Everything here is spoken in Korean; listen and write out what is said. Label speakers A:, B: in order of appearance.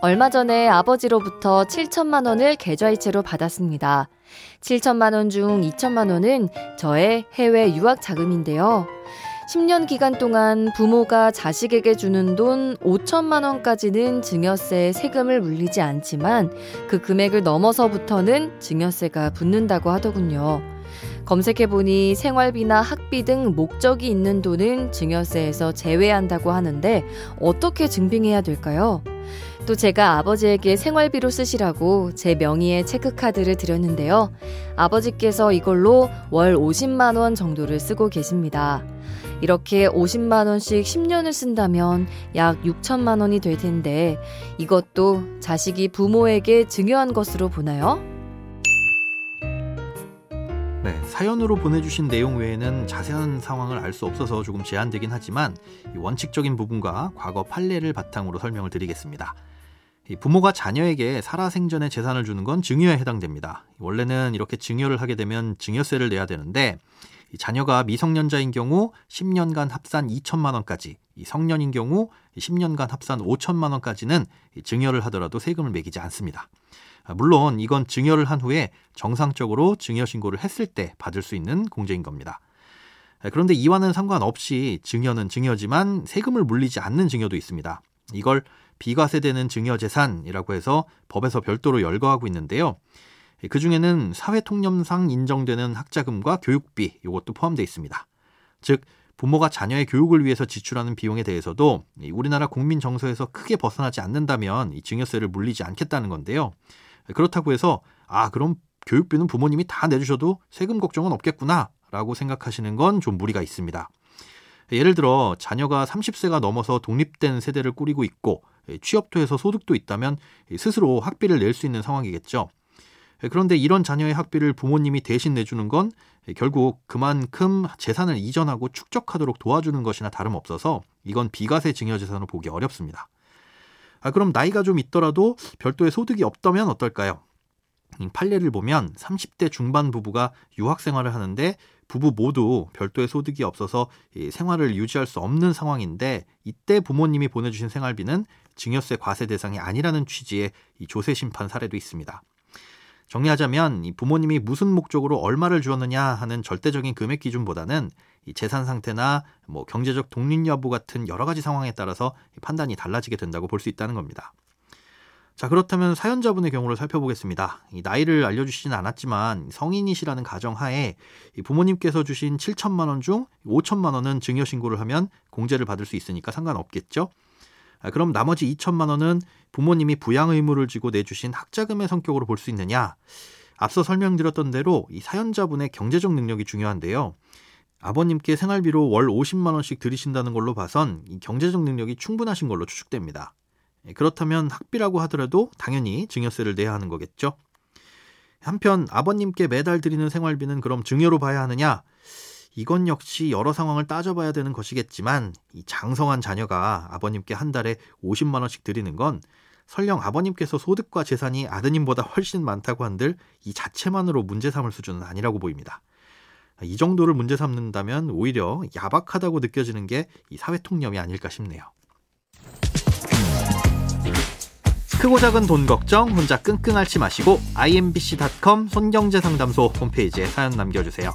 A: 얼마 전에 아버지로부터 7천만 원을 계좌이체로 받았습니다. 7천만 원 중 2천만 원은 저의 해외 유학 자금인데요. 10년 기간 동안 부모가 자식에게 주는 돈 5천만 원까지는 증여세 세금을 물리지 않지만 그 금액을 넘어서부터는 증여세가 붙는다고 하더군요. 검색해보니 생활비나 학비 등 목적이 있는 돈은 증여세에서 제외한다고 하는데 어떻게 증빙해야 될까요? 또 제가 아버지에게 생활비로 쓰시라고 제 명의의 체크카드를 드렸는데요. 아버지께서 이걸로 월 50만 원 정도를 쓰고 계십니다. 이렇게 50만 원씩 10년을 쓴다면 약 6천만 원이 될 텐데 이것도 자식이 부모에게 증여한 것으로 보나요?
B: 네, 사연으로 보내주신 내용 외에는 자세한 상황을 알 수 없어서 조금 제한되긴 하지만 원칙적인 부분과 과거 판례를 바탕으로 설명을 드리겠습니다. 부모가 자녀에게 살아생전에 재산을 주는 건 증여에 해당됩니다. 원래는 이렇게 증여를 하게 되면 증여세를 내야 되는데 자녀가 미성년자인 경우 10년간 합산 2천만 원까지, 성년인 경우 10년간 합산 5천만 원까지는 증여를 하더라도 세금을 매기지 않습니다. 물론 이건 증여를 한 후에 정상적으로 증여 신고를 했을 때 받을 수 있는 공제인 겁니다. 그런데 이와는 상관없이 증여는 증여지만 세금을 물리지 않는 증여도 있습니다. 이걸 비과세되는 증여재산이라고 해서 법에서 별도로 열거하고 있는데요. 그 중에는 사회통념상 인정되는 학자금과 교육비 이것도 포함되어 있습니다. 즉 부모가 자녀의 교육을 위해서 지출하는 비용에 대해서도 우리나라 국민 정서에서 크게 벗어나지 않는다면 이 증여세를 물리지 않겠다는 건데요. 그렇다고 해서 아 그럼 교육비는 부모님이 다 내주셔도 세금 걱정은 없겠구나라고 생각하시는 건 좀 무리가 있습니다. 예를 들어 자녀가 30세가 넘어서 독립된 세대를 꾸리고 있고 취업도 해서 소득도 있다면 스스로 학비를 낼 수 있는 상황이겠죠. 그런데 이런 자녀의 학비를 부모님이 대신 내주는 건 결국 그만큼 재산을 이전하고 축적하도록 도와주는 것이나 다름없어서 이건 비과세 증여재산으로 보기 어렵습니다. 아, 그럼 나이가 좀 있더라도 별도의 소득이 없다면 어떨까요? 판례를 보면 30대 중반 부부가 유학 생활을 하는데 부부 모두 별도의 소득이 없어서 생활을 유지할 수 없는 상황인데 이때 부모님이 보내주신 생활비는 증여세 과세 대상이 아니라는 취지의 조세 심판 사례도 있습니다. 정리하자면 부모님이 무슨 목적으로 얼마를 주었느냐 하는 절대적인 금액 기준보다는 재산 상태나 뭐 경제적 독립 여부 같은 여러 가지 상황에 따라서 판단이 달라지게 된다고 볼 수 있다는 겁니다. 자, 그렇다면 사연자분의 경우를 살펴보겠습니다. 이 나이를 알려주시진 않았지만 성인이시라는 가정하에 부모님께서 주신 7천만 원 중 5천만 원은 증여 신고를 하면 공제를 받을 수 있으니까 상관없겠죠? 아, 그럼 나머지 2천만 원은 부모님이 부양 의무를 지고 내주신 학자금의 성격으로 볼 수 있느냐? 앞서 설명드렸던 대로 이 사연자분의 경제적 능력이 중요한데요. 아버님께 생활비로 월 50만 원씩 들이신다는 걸로 봐선 이 경제적 능력이 충분하신 걸로 추측됩니다. 예, 그렇다면 학비라고 하더라도 당연히 증여세를 내야 하는 거겠죠. 한편 아버님께 매달 드리는 생활비는 그럼 증여로 봐야 하느냐? 이건 역시 여러 상황을 따져봐야 되는 것이겠지만 이 장성한 자녀가 아버님께 한 달에 50만 원씩 드리는 건 설령 아버님께서 소득과 재산이 아드님보다 훨씬 많다고 한들 이 자체만으로 문제 삼을 수준은 아니라고 보입니다. 이 정도를 문제 삼는다면 오히려 야박하다고 느껴지는 게 이 사회 통념이 아닐까 싶네요. 크고 작은 돈 걱정 혼자 끙끙 앓지 마시고 imbc.com 손경제상담소 홈페이지에 사연 남겨주세요.